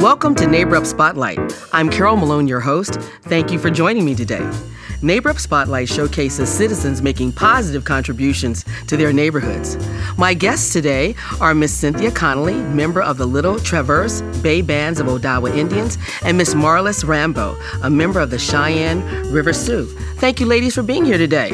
Welcome to Neighbor Up Spotlight. I'm Carol Malone, your host. Thank you for joining me today. Neighbor Up Spotlight showcases citizens making positive contributions to their neighborhoods. My guests today are Miss Cynthia Connolly, member of the Little Traverse Bay Bands of Odawa Indians, and Miss Marlis Rambo, a member of the Cheyenne River Sioux. Thank you, ladies, for being here today.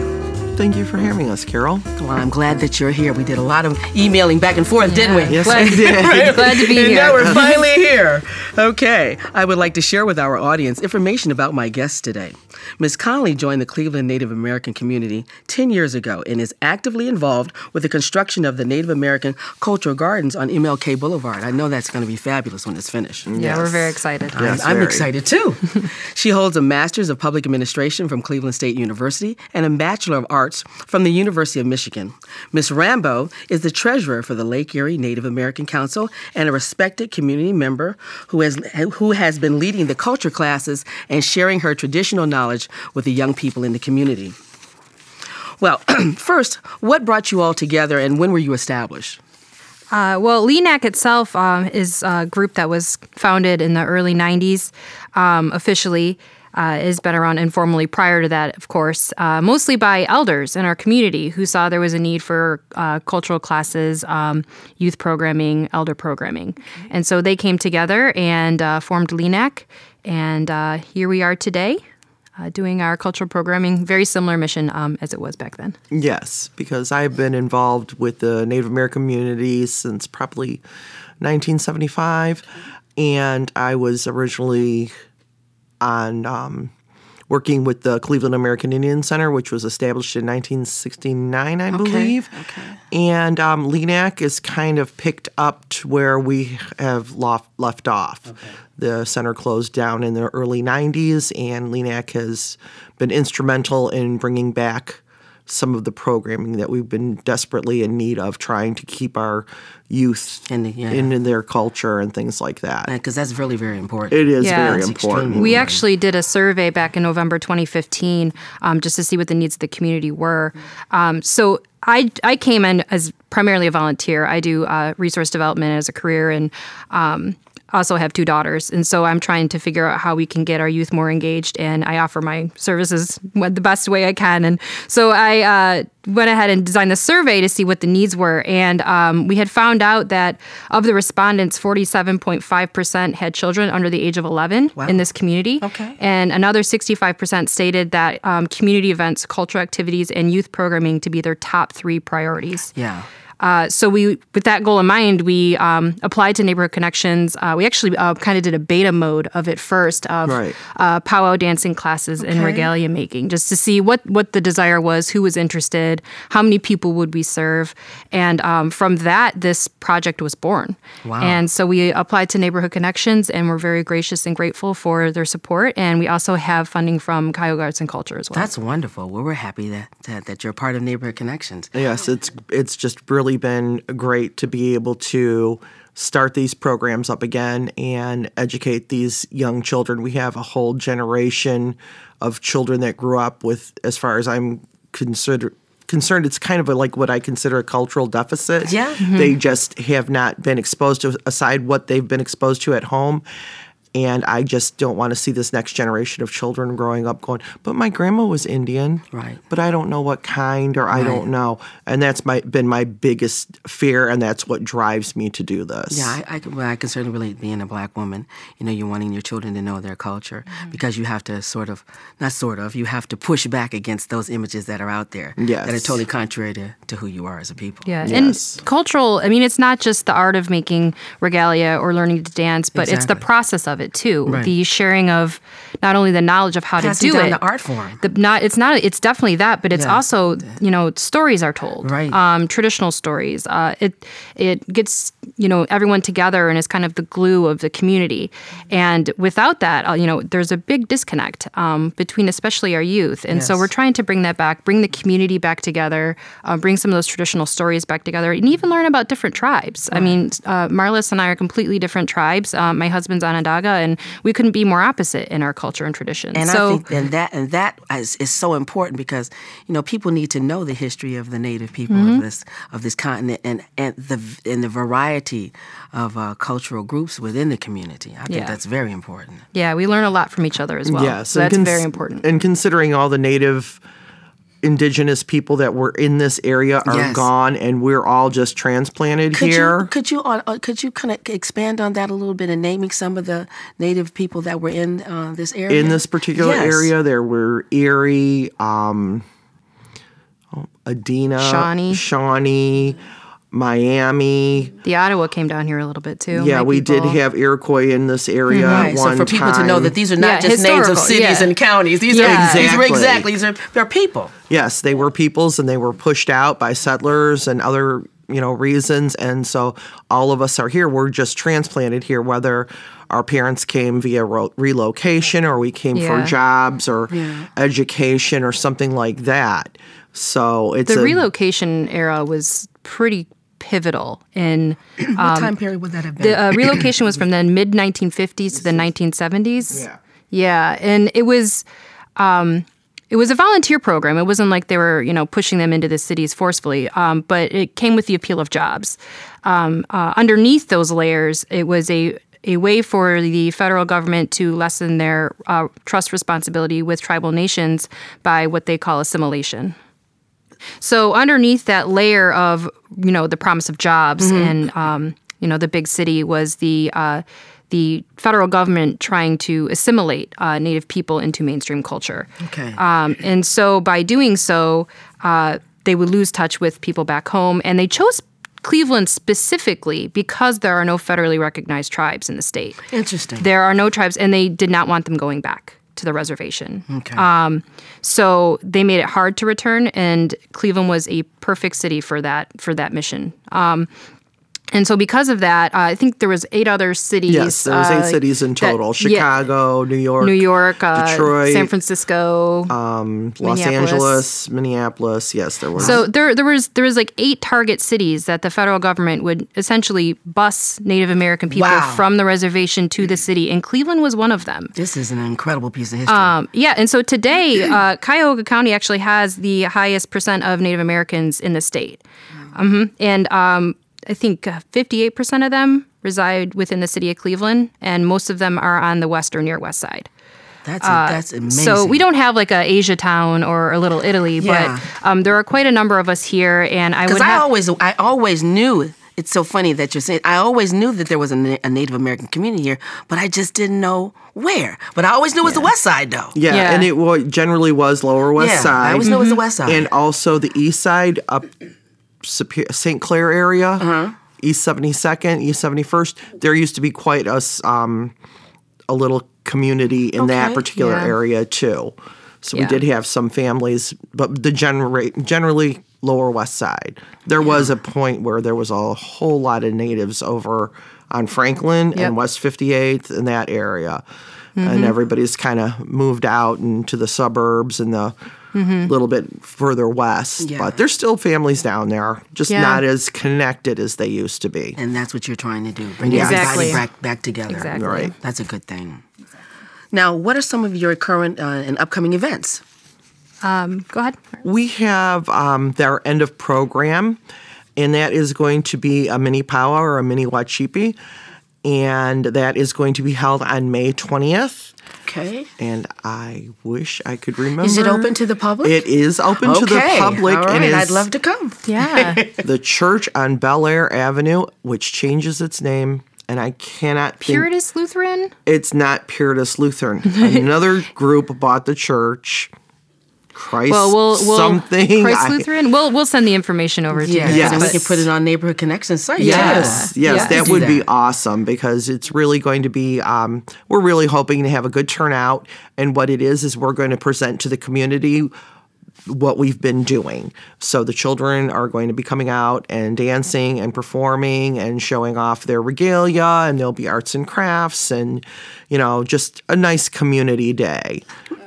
Thank you for having us, Carol. Well, I'm glad that you're here. We did a lot of emailing back and forth, didn't we? Yes, glad, we did. glad to be and here. now we're finally here. Okay, I would like to share with our audience information about my guests today. Ms. Connolly joined the Cleveland Native American community 10 years ago and is actively involved with the construction of the Native American Cultural Gardens on MLK Boulevard. I know that's going to be fabulous when it's finished. Yeah, we're very excited. I'm- Yes, I'm, excited too. she holds a Master's of Public Administration from Cleveland State University and a Bachelor of Arts from the University of Michigan. Miss Rambo is the treasurer for the Lake Erie Native American Council and a respected community member who has who has been leading the culture classes and sharing her traditional knowledge with the young people in the community. Well, first, what brought you all together and when were you established? Uh, well, LENAC itself um, is a group that was founded in the early 90s um, officially. Uh, has been around informally prior to that, of course, uh, mostly by elders in our community who saw there was a need for uh, cultural classes, um, youth programming, elder programming. And so they came together and uh, formed LENAC. And uh, here we are today uh, doing our cultural programming, very similar mission um, as it was back then. Yes, because I've been involved with the Native American community since probably 1975, and I was originally on um, working with the Cleveland American Indian Center, which was established in 1969, I believe. okay. And um, LENAC is kind of picked up to where we have lof- left off. The center closed down in the early 90s, and LENAC has been instrumental in bringing back some of the programming that we've been desperately in need of, trying to keep our youth In the- yeah. in, in their culture and things like that. Because that's really very important. It is Yeah. very It's important. We actually did a survey back in November 2015 um, just to see what the needs of the community were. Um, so I, I came in as primarily a volunteer. I do uh, resource development as a career and um, also have two daughters. And so I'm trying to figure out how we can get our youth more engaged. And I offer my services the best way I can. And so I uh, went ahead and designed the survey to see what the needs were. And um, we had found out that of the respondents, 47.5% had children under the age of 11 in this community. Okay. And another 65% stated that um, community events, cultural activities, and youth programming to be their top three priorities. Yeah. Uh, so we, with that goal in mind, we um, applied to Neighborhood Connections. Uh, we actually uh, kind of did a beta mode of it first, of Right. uh, powwow dancing classes and regalia making, just to see what what the desire was, who was interested, how many people would we serve, and um, from that, this project was born. Wow. And so we applied to Neighborhood Connections, and we're very gracious and grateful for their support. And we also have funding from Cuyahoga Arts and Culture as well. That's wonderful. Well, we're happy that, that, that you're part of Neighborhood Connections. Yes, it's it's just really been great to be able to start these programs up again and educate these young children. We have a whole generation of children that grew up with, as far as I'm consider concerned, it's kind of a, like what I consider a cultural deficit. Yeah. They mm-hmm. just have not been exposed to aside what they've been exposed to at home. And I just don't want to see this next generation of children growing up going, but my grandma was Indian. Right. But I don't know what kind or I don't know. And that's my been my biggest fear and that's what drives me to do this. Yeah, I, I, can- well, I can certainly relate being a black woman. You know, you're wanting your children to know their culture Mm-hmm. because you have to sort of, not sort of, you have to push back against those images that are out there that are totally contrary to, to who you are as a people. Yeah, Yes. and cultural. I mean, it's not just the art of making regalia or learning to dance, but it's the process of it too. Right. The sharing of not only the knowledge of how Passing to do it, the art form. the not it's not it's definitely that, but it's Yeah. also you know stories are told, Right. Um, traditional stories. Uh, it it gets you know everyone together and is kind of the glue of the community. And without that, uh, you know, there's a big disconnect um, between especially our youth. And so we're trying to bring that back, bring the community back together, uh, bring some of those traditional stories back together, and even learn about different tribes. I mean, uh, Marlis and I are completely different tribes. Uh, my husband's Onondaga and we couldn't be more opposite in our culture and traditions. And so, I think and that and that is, is so important because you know people need to know the history of the native people Mm-hmm. of this of this continent and and the and the variety of uh, cultural groups within the community. I think Yeah. that's very important. yeah, we learn a lot from each other as well. Yes, so and that's cons- very important. And considering all the native indigenous people that were in this area are Yes. gone, and we're all just transplanted Could here. you could you uh, uh, could you kind of expand on that a little bit and naming some of the native people that were in uh, this area in this particular Yes. area, there were Erie, um, oh, Adena, Shawnee. Shawnee, Miami. the Ottawa came down here a little bit too. Yeah, my we did have Iroquois in this area mm-hmm. Right, at so one for people to know that these are not Yeah, just names of cities yeah. and counties. These Yeah. are these are Exactly. exactly these are they're people. Yes, they were peoples and they were pushed out by settlers and other, you know, reasons. And so all of us are here. We're just transplanted here, whether our parents came via ro- relocation or we came for jobs or education or something like that. So it's The a, relocation era was pretty pivotal in What time period would that have been? the uh, relocation was from the mid 1950s to the 1970s. Yeah. Yeah, and it was um, it was a volunteer program. It wasn't like they were you know pushing them into the cities forcefully, um, but it came with the appeal of jobs. Um, uh, underneath those layers, it was a a way for the federal government to lessen their uh, trust responsibility with tribal nations by what they call assimilation. So underneath that layer of you know the promise of jobs and um, you know the big city was the uh, the federal government trying to assimilate uh, Native people into mainstream culture. Okay. Um, and so by doing so, uh, they would lose touch with people back home, and they chose. Cleveland specifically because there are no federally recognized tribes in the state. Interesting. There are no tribes, and they did not want them going back to the reservation. Okay. Um, so they made it hard to return, and Cleveland was a perfect city for that for that mission. Um, and so because of that, uh, I think there was eight other cities. Yes, there was uh, eight cities in that- total: yeah, Chicago, New York, New York, uh, Detroit, San Francisco. Los Minneapolis. Angeles, Minneapolis. Yes, there was. So there, there was there was like eight target cities that the federal government would essentially bus Native American people Wow. from the reservation to the city, and Cleveland was one of them. this is an incredible piece of history. Um, yeah, and so today, uh, Cuyahoga County actually has the highest percent of Native Americans in the state, hmm and um, I think uh, fifty-eight percent of them reside within the city of Cleveland, and most of them are on the west or near west side. that's that's amazing. uh, So we don't have like a Asia town or a little Italy, Yeah. but um, there are quite a number of us here, and I would because I have. always I always knew. It's so funny that you're saying. I always knew that there was a, a Native American community here, but I just didn't know where. But I always knew it was the West Side, though. yeah, Yeah. and it wa- generally was Lower West Yeah, Side. I always knew it was the West Side. and also the east side up Supe- St. Clair area, Uh-huh. East 72nd, East 71st. There used to be quite a, um, a little community in that particular yeah. area too. So we did have some families, but the genera- generally Lower West Side. There was a point where there was a whole lot of natives over on Franklin Yep. and West 58th in that area. Mm-hmm. And everybody's kind of moved out into the suburbs and the Mm-hmm. little bit further west. Yeah. But there's still families down there, just Yeah. not as connected as they used to be. And that's what you're trying to do. Bring Exactly. everybody back, back together. Exactly. Right. That's a good thing. Now, what are some of your current uh, and upcoming events? Um, go ahead. We have um, their end of program, and that is going to be a mini powwow or a mini wachipi, and that is going to be held on May 20th. Okay. And I wish I could remember. Is it open to the public? It is open to the Okay. public, All right. and is I'd love to come. Yeah. the church on Bel Air Avenue, which changes its name, and I cannot think Puritas Lutheran. it's not Puritas Lutheran. Another group bought the church. Christ Well, we'll, we'll something. Christ I- Lutheran. We'll we'll send the information over to Yeah. you. Yes. And we can put it on Neighborhood Connection site. Yes, too. yes, Yeah. that Do would be awesome because it's really going to be. Um, we're really hoping to have a good turnout, and what it is is we're going to present to the community what we've been doing. So the children are going to be coming out and dancing and performing and showing off their regalia, and there'll be arts and crafts and you know just a nice community day.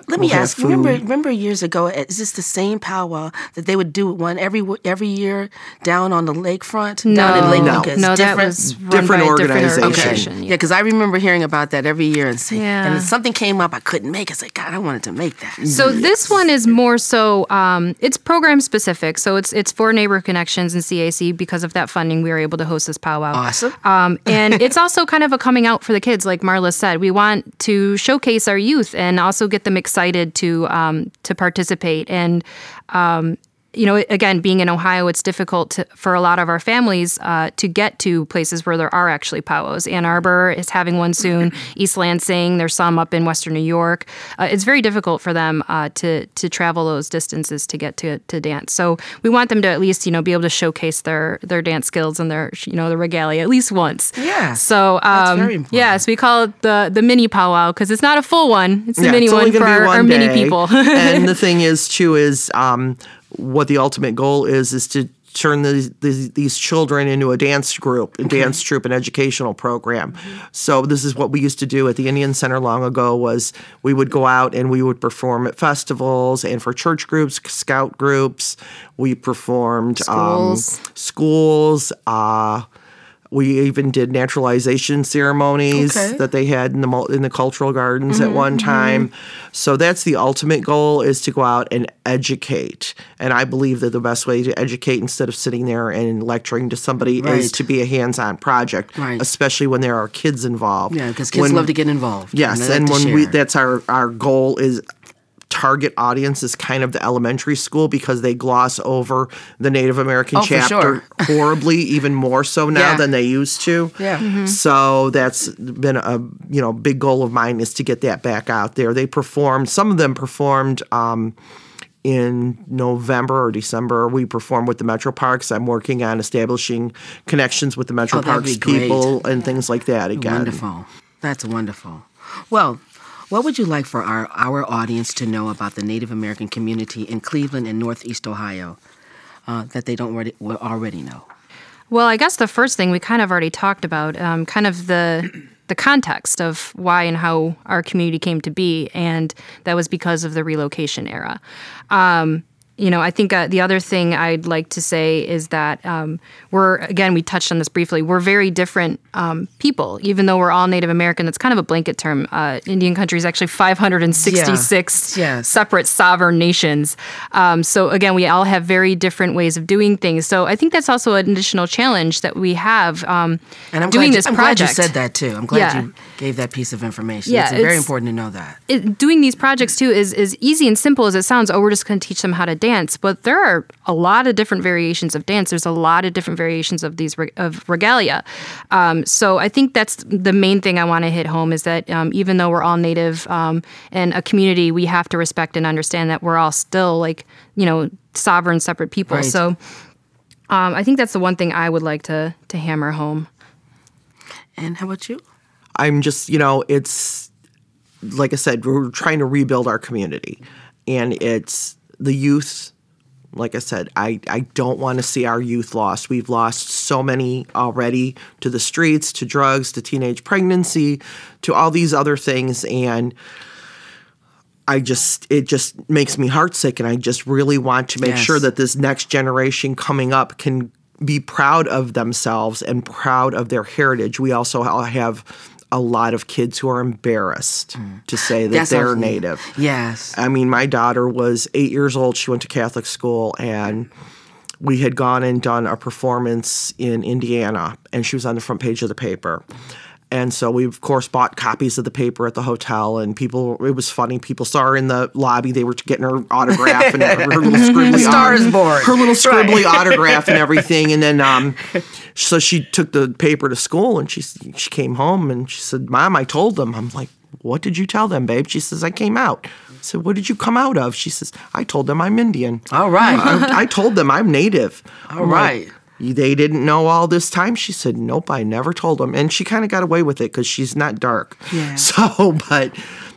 Let me We'll ask. Remember, food. remember years ago? Is this the same powwow that they would do one every every year down on the lakefront down in Lake no, Lucas? no, that Different- was run different by organization. different Okay. Yeah, because I remember hearing about that every year and saying, Yeah. and something came up I couldn't make. It's like God, I wanted to make that. So this one is more so um, it's program specific. So it's it's for Neighbor Connections and CAC because of that funding we were able to host this powwow. Awesome. Um, and it's also kind of a coming out for the kids, like Marla said. We want to showcase our youth and also get them excited to um, to participate. And um, you know, again, being in Ohio, it's difficult to, for a lot of our families uh, to get to places where there are actually powwows. Ann Arbor is having one soon. East Lansing, there's some up in Western New York. Uh, it's very difficult for them uh, to to travel those distances to get to to dance. So we want them to at least you know be able to showcase their their dance skills and their you know the regalia at least once. Yeah, So um, very important. yeah, so we call it the the mini powwow because it's not a full one. It's the Yeah, mini it's one for our, one our mini people. and the thing is, too, is um, what the ultimate goal is is to turn these these, these children into a dance group, a dance troupe, an educational program. So this is what we used to do at the Indian Center long ago. Was we would go out and we would perform at festivals and for church groups, scout groups. We performed Schools. Um, schools. Uh, we even did naturalization ceremonies Okay. that they had in the in the cultural gardens at mm-hmm, one mm-hmm. time. So that's the ultimate goal is to go out and educate. And I believe that the best way to educate instead of sitting there and lecturing to somebody Right. is to be a hands-on project, Right. especially when there are kids involved. yeah, because kids When- love to get involved. Yes, and to when we that's our our goal is target audience is kind of the elementary school because they gloss over the Native American Oh, chapter sure. horribly, even more so now Yeah. than they used to. Yeah. So that's been a you know big goal of mine is to get that back out there. They performed. Some of them performed. Um, in November or December, we performed with the Metro Parks. I'm working on establishing connections with the Metro Oh, Parks be great. people and things like that again. Wonderful. That's wonderful. Well, what would you like for our, our audience to know about the Native American community in Cleveland and Northeast Ohio uh, that they don't already, already know? Well, I guess the first thing we kind of already talked about, um, kind of the the context of why and how our community came to be, and that was because of the relocation era. Um, you know, I think uh, the other thing I'd like to say is that um, we're again we touched on this briefly. We're very different um, people, even though we're all Native American. That's kind of a blanket term. Uh, Indian country is actually 566 Yeah. Yes. separate sovereign nations. Um, so again, we all have very different ways of doing things. So I think that's also an additional challenge that we have um, And I'm, doing glad, this you, I'm glad you said that too. I'm glad Yeah. you gave that piece of information. Yeah, it's very important to know that. it, doing these projects too is is easy and simple as it sounds. Oh, we're just going to teach them how to dance, but there are a lot of different variations of dance. There's a lot of different variations of these of regalia. Um, so I think that's the main thing I want to hit home is that um, even though we're all native um, and a community, we have to respect and understand that we're all still like you know sovereign, separate people. Right. So. Um, I think that's the one thing I would like to to hammer home. And how about you? I'm just, you know, it's like I said, we're trying to rebuild our community. And it's the youth, like I said, I, I don't want to see our youth lost. We've lost so many already to the streets, to drugs, to teenage pregnancy, to all these other things. And I just, it just makes me heartsick. And I just really want to make Yes. sure that this next generation coming up can be proud of themselves and proud of their heritage. We also have a lot of kids who are embarrassed to say that That's they're native. Yes. I mean, my daughter was eight years old. She went to Catholic school, and we had gone and done a performance in Indiana, and she was on the front page of the paper. And so we, of course, bought copies of the paper at the hotel, and people, it was funny. People saw her in the lobby. They were getting her autograph and her, little scribbly Star is born. Her little Right. autograph and everything. And then, um, so she took the paper to school, and she she came home and she said, "Mom, I told them." I'm like, "What did you tell them, babe?" She says, "I came out." I said, "What did you come out of?" She says, "I told them I'm Indian." All right. I, I told them I'm native. All right. They didn't know all this time. She said, "Nope, I never told them." And she kind of got away with it because she's not dark. Yeah. So, but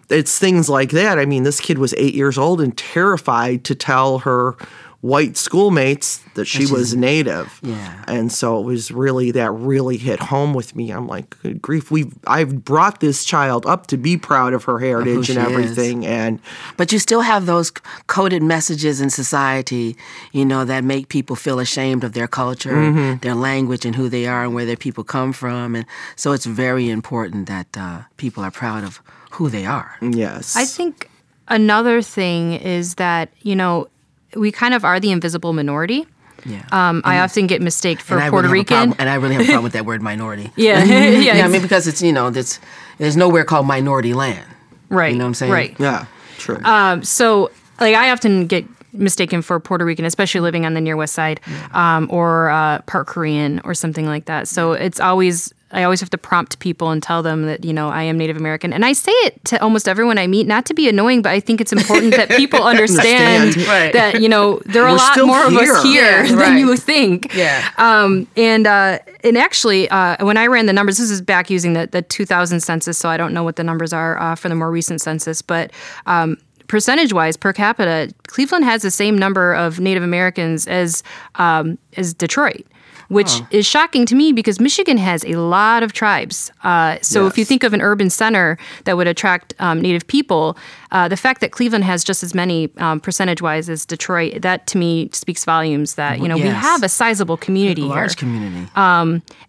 it's things like that. I mean, this kid was eight years old and terrified to tell her white schoolmates that she was native. Yeah. And so it was really that really hit home with me. I'm like, good grief, we've I've brought this child up to be proud of her heritage she and is. everything. And But you still have those coded messages in society, you know, that make people feel ashamed of their culture, their language, and who they are and where their people come from. And so it's very important that uh, people are proud of who they are. yes. I think another thing is that, you know, we kind of are the invisible minority. Yeah. Um, I often get mistaken for and Puerto really Rican. problem- and I really have a problem with that word minority. Yeah, yeah, Yeah, I mean, because it's, you know, that's, there's nowhere called minority land. right. You know what I'm saying? Right. yeah, true. Um, so, like, I often get mistaken for Puerto Rican, especially living on the near west side, um, or uh, part Korean or something like that. So it's always I always have to prompt people and tell them that you know I am Native American, and I say it to almost everyone I meet, not to be annoying, but I think it's important that people understand, Understand. Right. that you know there are a We're lot still more of us here. here Yeah, than right. you think. Yeah. Um, and uh, and actually, uh, when I ran the numbers, this is back using the, the 2000 census, so I don't know what the numbers are uh, for the more recent census, but um, percentage wise, per capita, Cleveland has the same number of Native Americans as um, as Detroit. Which is shocking to me because Michigan has a lot of tribes. Uh, so if you think of an urban center that would attract um, Native people, uh, the fact that Cleveland has just as many um, percentage-wise as Detroit, that to me speaks volumes. That you know we have a sizable community here. Large community.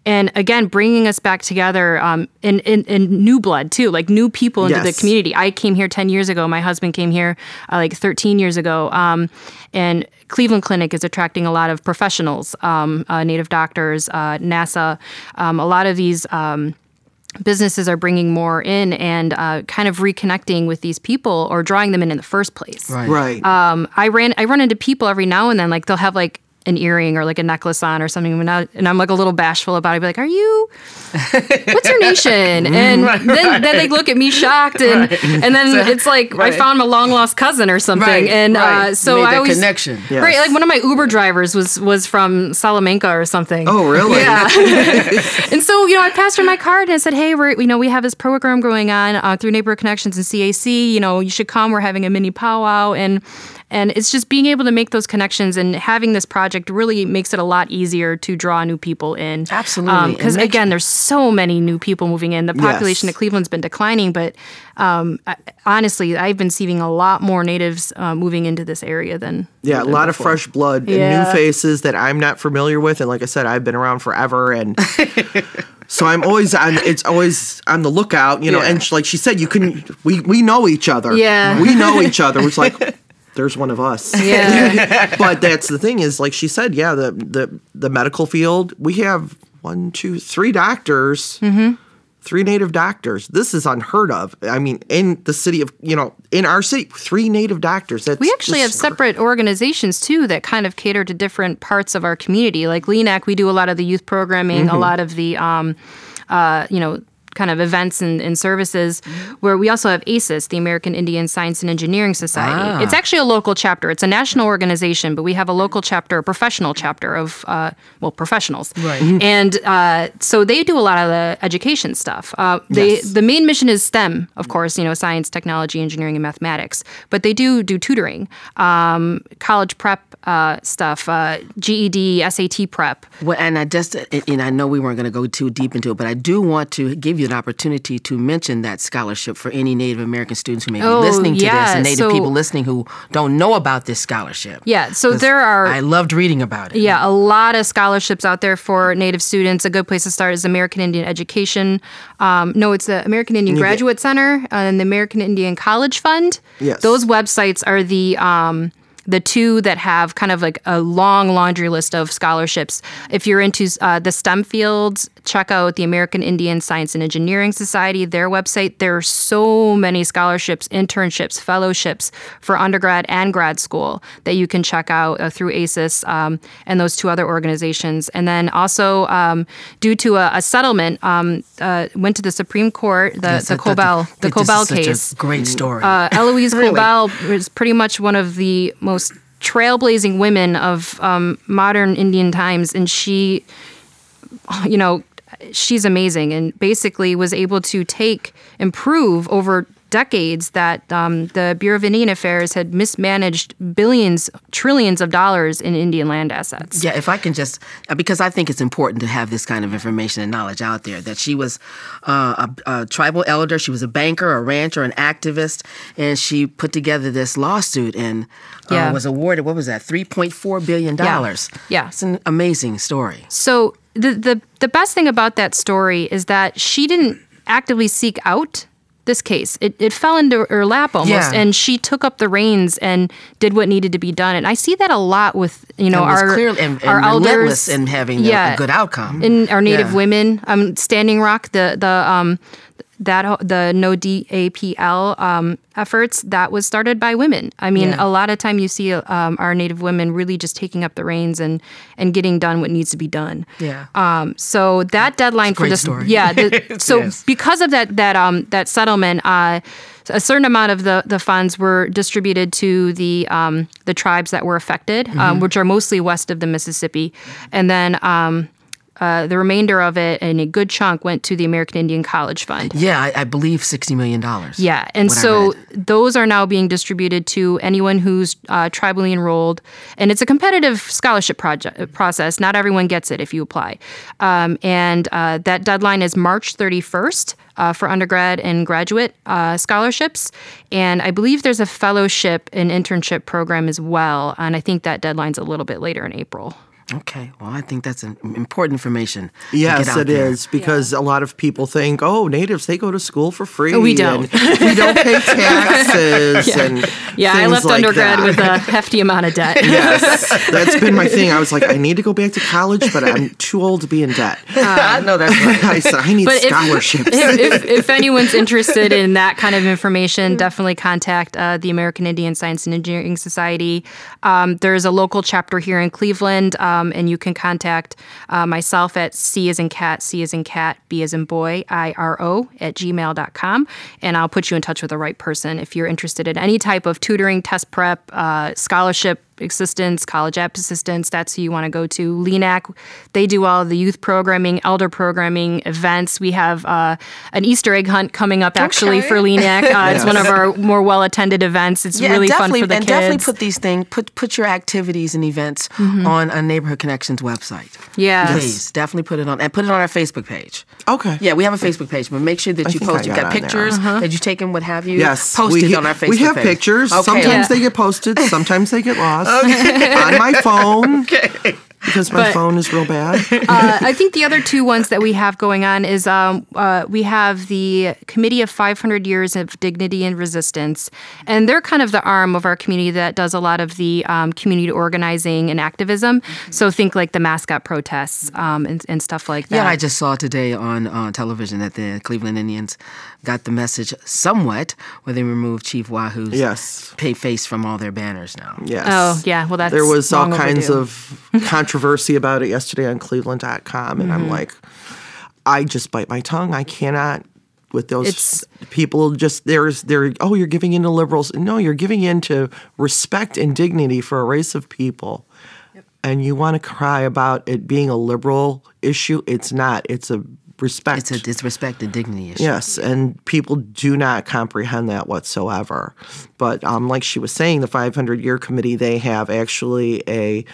and again bringing us back together um, in, in, in new blood too like new people into the community i came here 10 years ago my husband came here uh, like 13 years ago um, and cleveland clinic is attracting a lot of professionals um, uh, native doctors uh, nasa um, a lot of these um, businesses are bringing more in and uh, kind of reconnecting with these people or drawing them in in the first place right. right. um, I ran I run into people every now and then like they'll have like an earring or like a necklace on or something and, I, and I'm like a little bashful about it. I'd be like, "Are you? What's your nation?" And then then they look at me shocked and and then it's like right. I found a long lost cousin or something. Right, and right. uh, so I always connection. Yes. Right, like one of my Uber drivers was was from Salamanca or something. oh, really? Yeah. and so, you know, I passed her my card and I said, hey, we're, you know, we have this program going on uh, through Neighborhood Connections and CAC. You know, you should come. We're having a mini powwow. And and it's just being able to make those connections and having this project really makes it a lot easier to draw new people in. Absolutely. Because makes- again, there's so many new people moving in. The population Yes. of Cleveland's been declining, but um, I, honestly, I've been seeing a lot more natives uh, moving into this area than Yeah, a lot of fresh blood and new faces that I'm not familiar with, and like I said, I've been around forever, and so I'm always on. It's always on the lookout, you know. Yeah. And sh- like she said, you can we we know each other. Yeah. we know each other. It's like there's one of us. Yeah. but that's the thing is, like she said, yeah, the the the medical field. We have one, two, three doctors. Mm-hmm. Three native doctors. This is unheard of. I mean, in the city of, you know, in our city, three native doctors. That's We actually have separate organizations too that kind of cater to different parts of our community. Like LENAC, we do a lot of the youth programming, Mm-hmm. a lot of the, um, uh, you know, kind of events and, and services. Where we also have AISES, the American Indian Science and Engineering Society. Ah. It's actually a local chapter. It's a national organization, but we have a local chapter, a professional chapter of, uh, well, professionals. Right. And uh, so they do a lot of the education stuff. Uh, they Yes. the main mission is STEM, of course, you know, science, technology, engineering, and mathematics. But they do do tutoring, um, college prep uh, stuff, uh, GED, SAT prep. Well, and I just, and I know we weren't going to go too deep into it, but I do want to give you an opportunity to mention that scholarship for any Native American students who may be Oh, listening to this and Native so- people listening who don't know about this scholarship. Yeah, so there are- I loved reading about it. Yeah, a lot of scholarships out there for Native students. A good place to start is American Indian Education. Um, no, it's the American Indian Graduate Center and the American Indian College Fund. Yes. Those websites are the um, the two that have kind of like a long laundry list of scholarships. If you're into uh, the STEM fields, check out the American Indian Science and Engineering Society, their website. There are so many scholarships, internships, fellowships for undergrad and grad school that you can check out uh, through AISES um, and those two other organizations. And then also, um, due to a, a settlement, um, uh, went to the Supreme Court, the, Yes, the Cobell, the that- this is Cobell such a case. great story. Uh, Eloise Really? Cobell is pretty much one of the most trailblazing women of um, modern Indian times, and she, you know, she's amazing, and basically was able to take improve over decades that um, the Bureau of Indian Affairs had mismanaged billions, trillions of dollars in Indian land assets. Yeah, if I can just, uh, because I think it's important to have this kind of information and knowledge out there that she was uh, a, a, tribal elder, she was a banker, a rancher, an activist, and she put together this lawsuit and uh, yeah. was awarded, what was that, $3.4 billion. Yeah. yeah. It's an amazing story. So the, the, the best thing about that story is that she didn't actively seek out this case. It, it fell into her lap almost, yeah. and she took up the reins and did what needed to be done. And I see that a lot with you know our and, and our elders and having yeah, a, good outcome. In our Native yeah. women, um, Standing Rock, the the um, that the no DAPL um, efforts that was started by women. I mean, yeah. a lot of time you see um, our Native women really just taking up the reins and and getting done what needs to be done. Yeah. Um, so that deadline for this, story. yeah. The, so yes. because of that that um that settlement, uh, a certain amount of the, the funds were distributed to the um, the tribes that were affected, um, mm-hmm. um, which are mostly west of the Mississippi, and then um, uh, the remainder of it, and a good chunk, went to the American Indian College Fund. Yeah, I, I believe sixty million dollars. Yeah, and so those are now being distributed to anyone who's uh, tribally enrolled, and it's a competitive scholarship project process. Not everyone gets it if you apply, um, and uh, that deadline is March thirty first. Uh, for undergrad and graduate uh, scholarships. And I believe there's a fellowship and internship program as well. And I think that deadline's a little bit later in April. Okay, well, I think that's an important information. Yes, it there. is because yeah. a lot of people think, oh, natives they go to school for free. Oh, we don't. we don't pay taxes yeah. and yeah. I left like undergrad that. with a hefty amount of debt. yes, that's been my thing. I was like, I need to go back to college, but I'm too old to be in debt. Uh, no, that's right. I said I need but scholarships. If, if, if, anyone's interested in that kind of information, definitely contact uh, the American Indian Science and Engineering Society. Um, there's a local chapter here in Cleveland, um, and you can contact uh, myself at C as in cat, C as in cat, B as in boy, I-R-O at gmail.com. And I'll put you in touch with the right person if you're interested in any type of tutoring, test prep, uh, scholarship assistants, college app assistance. That's who you want to go to. LENAC, they do all the youth programming, elder programming, events. We have uh, an Easter egg hunt coming up actually okay. for LENAC. Uh, yes. It's one of our more well attended events. It's yeah, really fun for the and kids. definitely put these things, put put your activities and events mm-hmm. on a Neighborhood Connections website. Yeah, please definitely put it on and put it on our Facebook page. Okay. Yeah, we have a Facebook page, but make sure that I you post. You've got, pictures uh-huh. that you've taken, what have you. Yes, posted we, on our Facebook. We have page. pictures. Okay. Sometimes yeah. they get posted. Sometimes they get lost. Okay. on my phone. Okay because my but, phone is real bad. uh, I think the other two ones that we have going on is um, uh, we have the Committee of 500 Years of Dignity and Resistance, and they're kind of the arm of our community that does a lot of the um, community organizing and activism. Mm-hmm. So think like the mascot protests um, and, and, stuff like that. Yeah, I just saw today on uh, television that the Cleveland Indians got the message somewhat where they removed Chief Wahoo's yes. face from all their banners now. Yes. Oh, yeah. Well, that's there was all kinds overdue. of controversy about it yesterday on Cleveland.com, and mm-hmm. I'm like, I just bite my tongue. I cannot with those it's, people. Just there's there. Oh, you're giving in to liberals. No, you're giving in to respect and dignity for a race of people. And you want to cry about it being a liberal issue. It's not. It's a respect. It's a it's respect and dignity issue. Yes, and people do not comprehend that whatsoever. But um, like she was saying, the 500 year committee they have actually a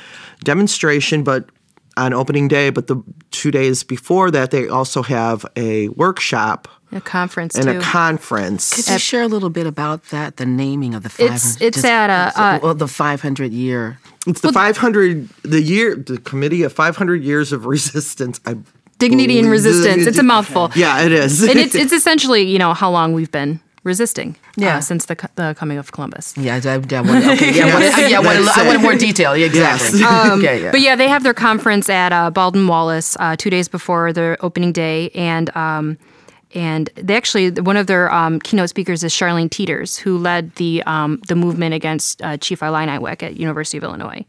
demonstration, but on opening day. But the two days before that, they also have a workshop. A conference and too. a conference. Could you share a little bit about that? The naming of the 500. It's it's just, at a uh, well, the 500 year. It's the well, 500 the year the committee of 500 years of resistance. I dignity and resistance. It's a mouthful. Yeah, it is. and it's it's essentially you know how long we've been resisting. Uh, yeah. Uh, since the the coming of Columbus. Yeah, I, I, I wanted, okay, yeah, I yeah, I wanted, I wanted more detail. Yeah, exactly. Yes. Um, okay, yeah. But yeah, they have their conference at uh, Baldwin Wallace uh, two days before their opening day, and. Um, and they actually one of their um, keynote speakers is Charlene Teters, who led the um, the movement against uh, Chief Illiniwek at University of Illinois.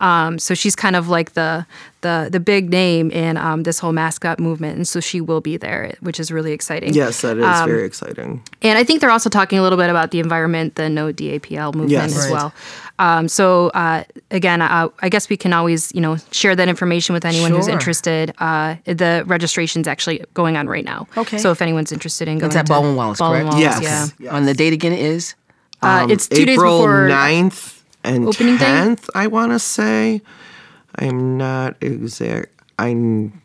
Um, so she's kind of like the the the big name in um, this whole mascot movement, and so she will be there, which is really exciting. Yes, that is Um, very exciting. And I think they're also talking a little bit about the environment, the no DAPL movement Yes. as Right. well. Um, so uh, again, uh, I guess we can always, you know, share that information with anyone who's interested. Uh, the registration's actually going on right now. Okay. So if anyone's interested in going It's at Baldwin Wallace, Baldwin correct? Wallace, yeah. On the date again is Uh, it's two days Um, April before 9th and opening day? 10th, I want to say. I'm not exact. I'm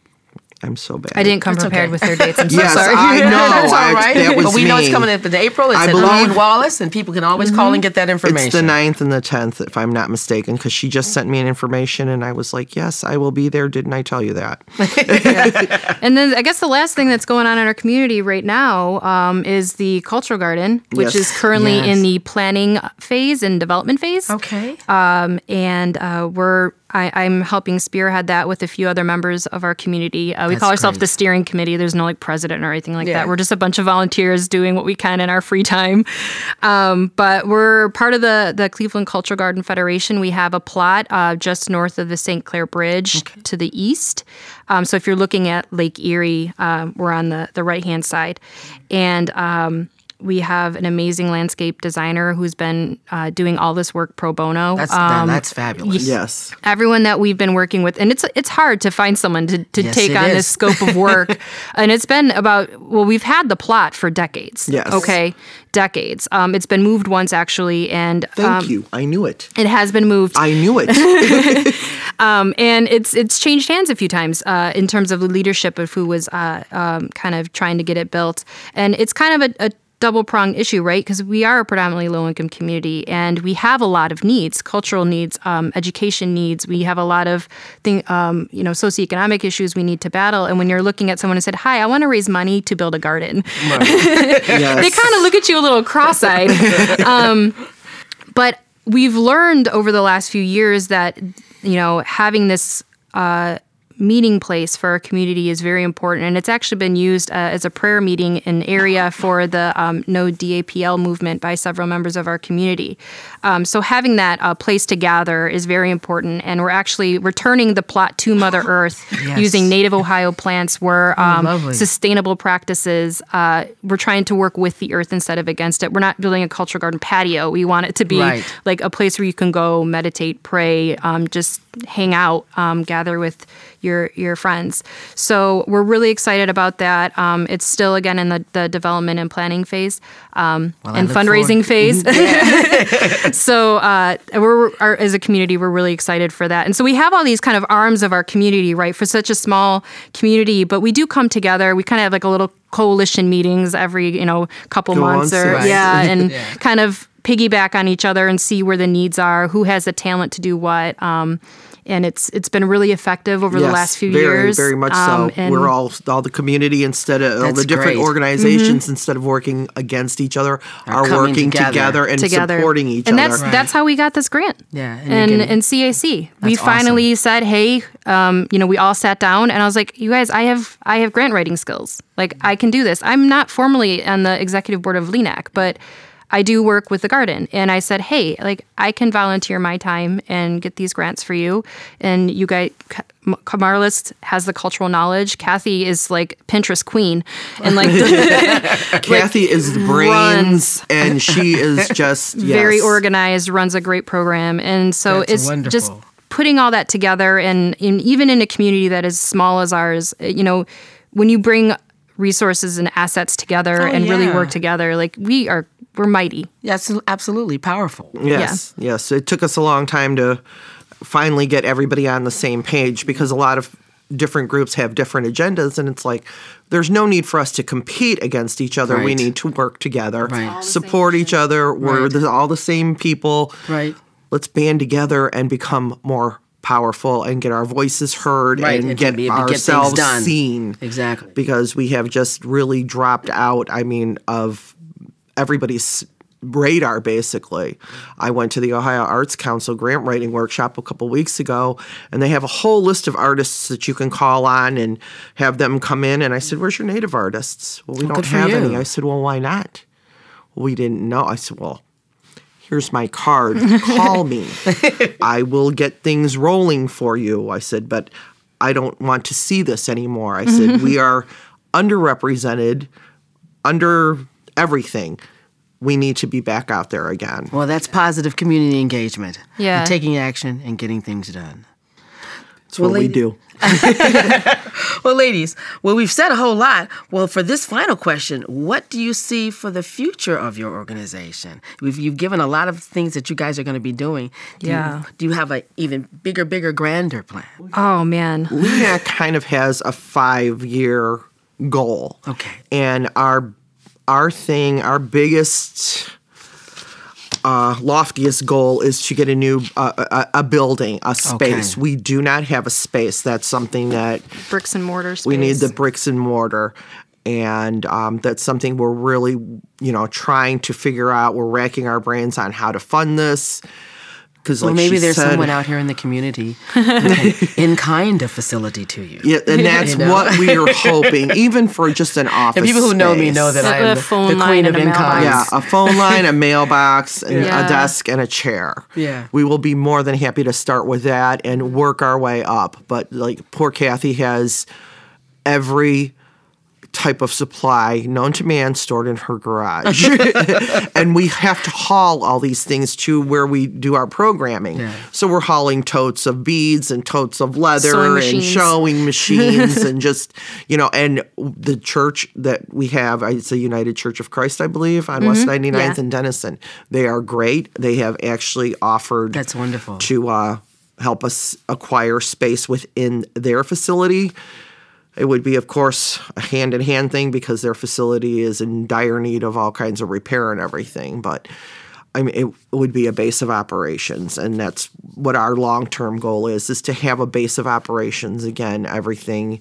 I'm so bad. I didn't come That's prepared okay. with their dates. I'm so Yes, sorry. I know. That's all I- that was but we know it's coming up in April. It's I at believe- Baldwin Wallace, and people can always call and get that information. It's the 9th and the 10th, if I'm not mistaken, because she just sent me an information and I was like, yes, I will be there. Didn't I tell you that? And then I guess the last thing that's going on in our community right now um, is the cultural garden, which Yes. is currently Yes. in the planning phase and development phase. Okay. Um, and uh, we're I, I'm helping spearhead that with a few other members of our community. Uh, we That's call ourselves great. the steering committee. There's no like president or anything like Yeah. that. We're just a bunch of volunteers doing what we can in our free time. Um, but we're part of the the Cleveland Cultural Garden Federation. We have a plot uh, just north of the St. Clair Bridge to the east. Um, so if you're looking at Lake Erie, um, we're on the the right hand side, and um, we have an amazing landscape designer who's been uh, doing all this work pro bono. That's Um, that's fabulous. yes. everyone that we've been working with and it's it's hard to find someone to, to Yes, take on is. this scope of work and it's been about well we've had the plot for decades Yes. okay decades um, it's been moved once actually and Thank um, you. I knew it. it has been moved I knew it. and it's it's changed hands a few times uh, in terms of the leadership of who was uh, um, kind of trying to get it built, and it's kind of a, a double pronged issue, right? Because we are a predominantly low income community, and we have a lot of needs, cultural needs, um, education needs. We have a lot of thing, um, you know, socioeconomic issues we need to battle. And when you're looking at someone and said, "Hi, I want to raise money to build a garden," yes. they kind of look at you a little cross-eyed. um, but we've learned over the last few years that you know having this uh, meeting place for our community is very important, and it's actually been used uh, as a prayer meeting in area for the um, No DAPL movement by several members of our community. Um, so having that uh, place to gather is very important, and we're actually returning the plot to Mother Earth Yes. using native Ohio plants. Where um, lovely. sustainable practices. Uh, we're trying to work with the earth instead of against it. We're not building a culture garden patio. We want it to be Right. like a place where you can go meditate, pray, um, just hang out, um, gather with your your friends. So we're really excited about that. Um, it's still again in the, the development and planning phase um, Well, and fundraising forward- phase. so uh, we're our, as a community, we're really excited for that. And so we have all these kind of arms of our community, right? For such a small community, but we do come together. We kind of have like a little coalition meetings every you know couple Go months once, or right. yeah, and Yeah. kind of piggyback on each other and see where the needs are, who has the talent to do what. Um, and it's it's been really effective over the last few very, years. Very much Um, so. and- We're all all the community instead of all the different great. organizations Mm-hmm. instead of working against each other are, coming working together. together, and together supporting each and other. And that's that's how we got this grant Yeah, and and you and, CAC we That's finally said hey um, you know we all sat down and I was like you guys I have I have grant writing skills like I can do this I'm not formally on the executive board of LENAC but I do work with the garden and I said hey like I can volunteer my time and get these grants for you and you guys Marlis has the cultural knowledge Kathy is like Pinterest queen and like Kathy is the brains, runs. and she is just very organized, runs a great program, and so That's it's just putting all that together. And in, even in a community that is small as ours, uh, you know, when you bring resources and assets together Oh, and really work together, like we are, we're mighty. That's absolutely powerful. Yes, yes. It took us a long time to finally get everybody on the same page because a lot of different groups have different agendas, and it's like there's no need for us to compete against each other. We need to work together, Right. Support each other. We're Right. all the same people. Right. Let's band together and become more powerful and get our voices heard Right, and and get be able to get ourselves done. seen. Exactly. Because we have just really dropped out. I mean, of everybody's radar basically. I went to the Ohio Arts Council grant writing workshop a couple weeks ago and they have a whole list of artists that you can call on and have them come in and I said, "Where's your native artists?" Well, we don't have any. I said, "Well, why not?" We didn't know. I said, "Well, Here's my card. Call me. I will get things rolling for you. I said, but I don't want to see this anymore. I said, we are underrepresented, under everything. We need to be back out there again. Well, that's positive community engagement. Yeah. And taking action and getting things done. That's what we do. Well, ladies, well, we've said a whole lot. Well, for this final question, what do you see for the future of your organization? We've, you've given a lot of things that you guys are going to be doing. Do Yeah. You, do you have a even bigger, bigger, grander plan? Oh man. LENAC kind of has a five year goal. Okay. And our our thing, our biggest uh, loftiest goal is to get a new uh, a, a building, a space. Okay. We do not have a space. That's something that Bricks and mortar space. we need the bricks and mortar. And um, that's something we're really, you know, trying to figure out. We're racking our brains on how to fund this. Because, Well, like maybe there's said, someone out here in the community in kind a facility to you. Yeah, and that's You know? what we are hoping, even for just an office. And people who know me know that I'm the, phone line queen of a in kind. Yeah, a phone line, a mailbox, and Yeah. a desk and a chair. Yeah. We will be more than happy to start with that and work our way up. But like poor Kathy has every type of supply known to man stored in her garage. and we have to haul all these things to where we do our programming. Yeah. So we're hauling totes of beads and totes of leather Sewing and machines. sewing machines and just, you know, and the church that we have, it's a United Church of Christ, I believe, on West 99th Mm-hmm. Yeah. and Denison. They are great. They have actually offered That's wonderful. to uh, help us acquire space within their facility. It would be, of course, a hand in hand thing because their facility is in dire need of all kinds of repair and everything. But I mean, it, would be a base of operations, and that's what our long term goal is: is to have a base of operations again. Everything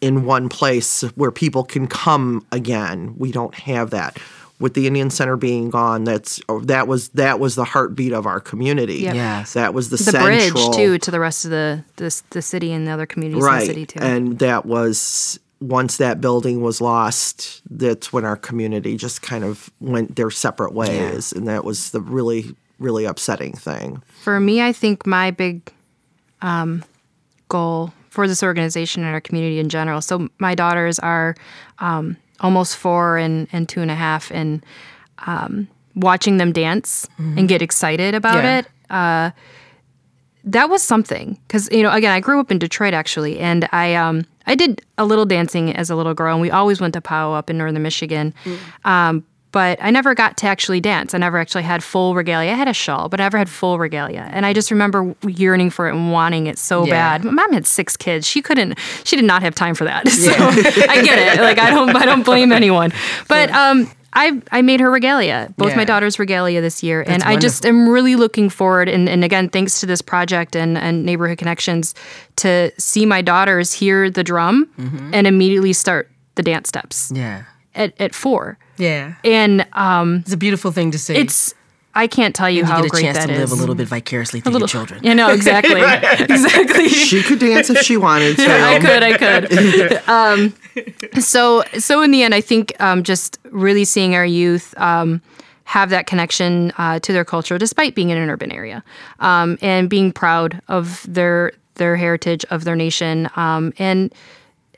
in one place where people can come again. We don't have that. With the Indian Center being gone, that's oh, that was that was the heartbeat of our community. Yep. Yes. That was the, the central bridge too to the rest of the the, the city and the other communities in the city too. And that was once that building was lost, that's when our community just kind of went their separate ways, and that was the really really upsetting thing. For me, I think my big um, goal for this organization and our community in general. So my daughters are um, almost four and, and two and a half, and um, watching them dance and get excited about Yeah. it. Uh, that was something because you know again I grew up in Detroit actually and I um I did a little dancing as a little girl and we always went to POW up in northern Michigan um but I never got to actually dance. I never actually had full regalia. I had a shawl but I never had full regalia. And I just remember yearning for it and wanting it so Yeah. bad. My mom had six kids. She couldn't she did not have time for that. So I get it. Like I don't I don't blame anyone. But um I, I made her regalia, both Yeah. my daughters' regalia this year, and That's I just am really looking forward. And, and again, thanks to this project and, and neighborhood connections, to see my daughters hear the drum Mm-hmm. and immediately start the dance steps. Yeah. At, at four. Yeah. And um, It's a beautiful thing to see. it's I can't tell you, you how get a great chance that to live a little bit vicariously through your children. You know exactly, exactly. She could dance if she wanted to. I could, I could. um, so, so in the end, I think um, just really seeing our youth um, have that connection uh, to their culture, despite being in an urban area, um, and being proud of their their heritage, of their nation, um, and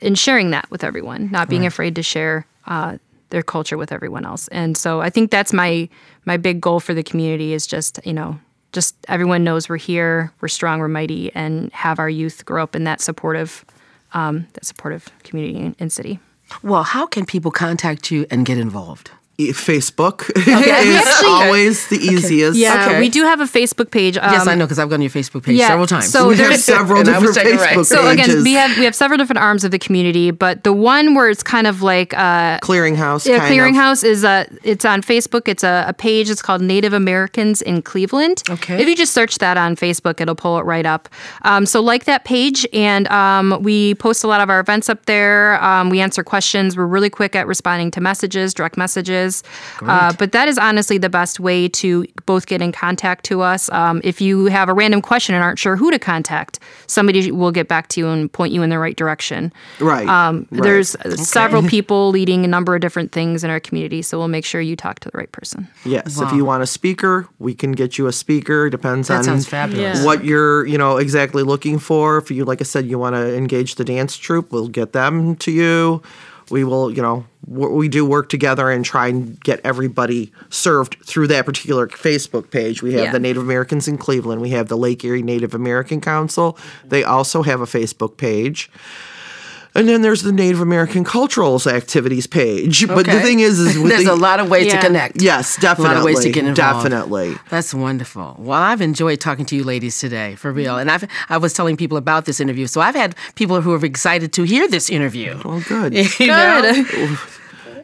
and sharing that with everyone, not being afraid to share uh, their culture with everyone else. And so, I think that's my my big goal for the community is just you know just everyone knows we're here, we're strong, we're mighty, and have our youth grow up in that supportive, um, that supportive community and, city. Well, how can people contact you and get involved? Facebook is Actually- always the easiest. Yeah, Okay. we do have a Facebook page. Um, yes, I know because I've gone to your Facebook page yeah, several times. so we have there's- several And I was different checking, right. Facebook So again, we have we have several different arms of the community, but the one where it's kind of like uh, clearinghouse. Yeah, kind of. Clearinghouse is a. It's on Facebook. It's a, a page. It's called Native Americans in Cleveland. Okay. If you just search that on Facebook, it'll pull it right up. Um, so like that page, and um, we post a lot of our events up there. Um, we answer questions. We're really quick at responding to messages, direct messages. Services. Uh, but that is honestly the best way to both get in contact to us. Um, if you have a random question and aren't sure who to contact, somebody will get back to you and point you in the right direction. Right. Um, right. There's several people leading a number of different things in our community, so we'll make sure you talk to the right person. Yes, if you want a speaker, we can get you a speaker. Depends That on sounds fabulous. Yeah. what you're, you know, exactly looking for. If you, like I said, you want to engage the dance troupe, we'll get them to you. We will, you know, w- we do work together and try and get everybody served through that particular Facebook page. We have Yeah. the Native Americans in Cleveland. We have the Lake Erie Native American Council. They also have a Facebook page. And then there's the Native American Culturals Activities page. But the thing is, is There's the, a lot of ways Yeah. to connect. Yes, definitely. A lot of ways to get involved. Definitely. That's wonderful. Well, I've enjoyed talking to you ladies today, for real. And I've I was telling people about this interview, so I've had people who are excited to hear this interview. Well, good. You know?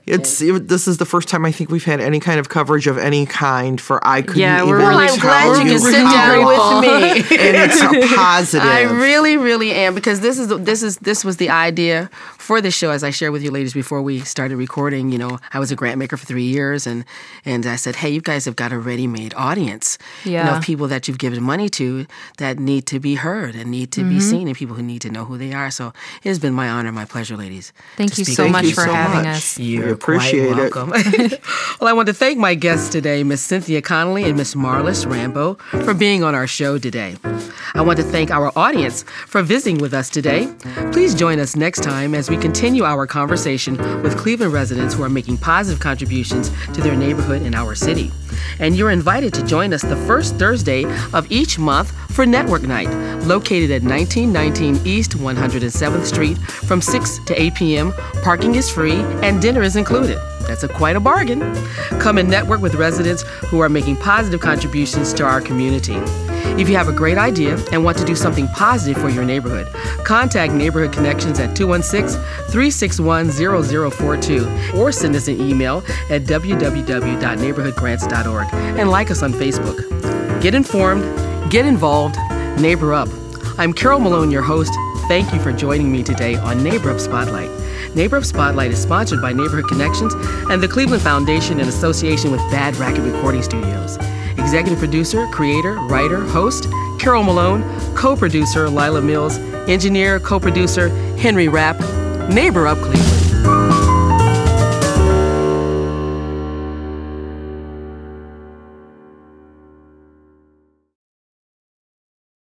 It's it, this is the first time I think we've had any kind of coverage of any kind for I couldn't Yeah, we're even really Well, I'm glad tell you can sit how- down with me. and it's a positive. I really, really am because this is this is this was the idea for the show. As I shared with you ladies before we started recording, you know, I was a grant maker for three years, and and I said, hey, you guys have got a ready-made audience. You know, Yeah. of people that you've given money to that need to be heard and need to be mm-hmm. seen, and people who need to know who they are. So it has been my honor, my pleasure, ladies. Thank you so much you for so having much. us. You're We appreciate it. well, I want to thank my guests today, Miss Cynthia Connolly and Miss Marlis Rambo, for being on our show today. I want to thank our audience for visiting with us today. Please join us next time as we continue our conversation with Cleveland residents who are making positive contributions to their neighborhood and our city. And you're invited to join us the first Thursday of each month for Network Night, located at 1919 East 107th Street from 6 to 8 p.m. Parking is free and dinner is included. That's a quite a bargain. Come and network with residents who are making positive contributions to our community. If you have a great idea and want to do something positive for your neighborhood, contact Neighborhood Connections at 216 361 0042 or send us an email at www.neighborhoodgrants.org and like us on Facebook. Get informed, get involved, neighbor up. I'm Carol Malone, your host. Thank you for joining me today on Neighbor Up Spotlight. Neighbor Up Spotlight is sponsored by Neighborhood Connections and the Cleveland Foundation in association with Bad Racket Recording Studios. Executive producer, creator, writer, host, Carol Malone, co producer, Lila Mills, engineer, co producer, Henry Rapp. Neighbor Up Cleveland.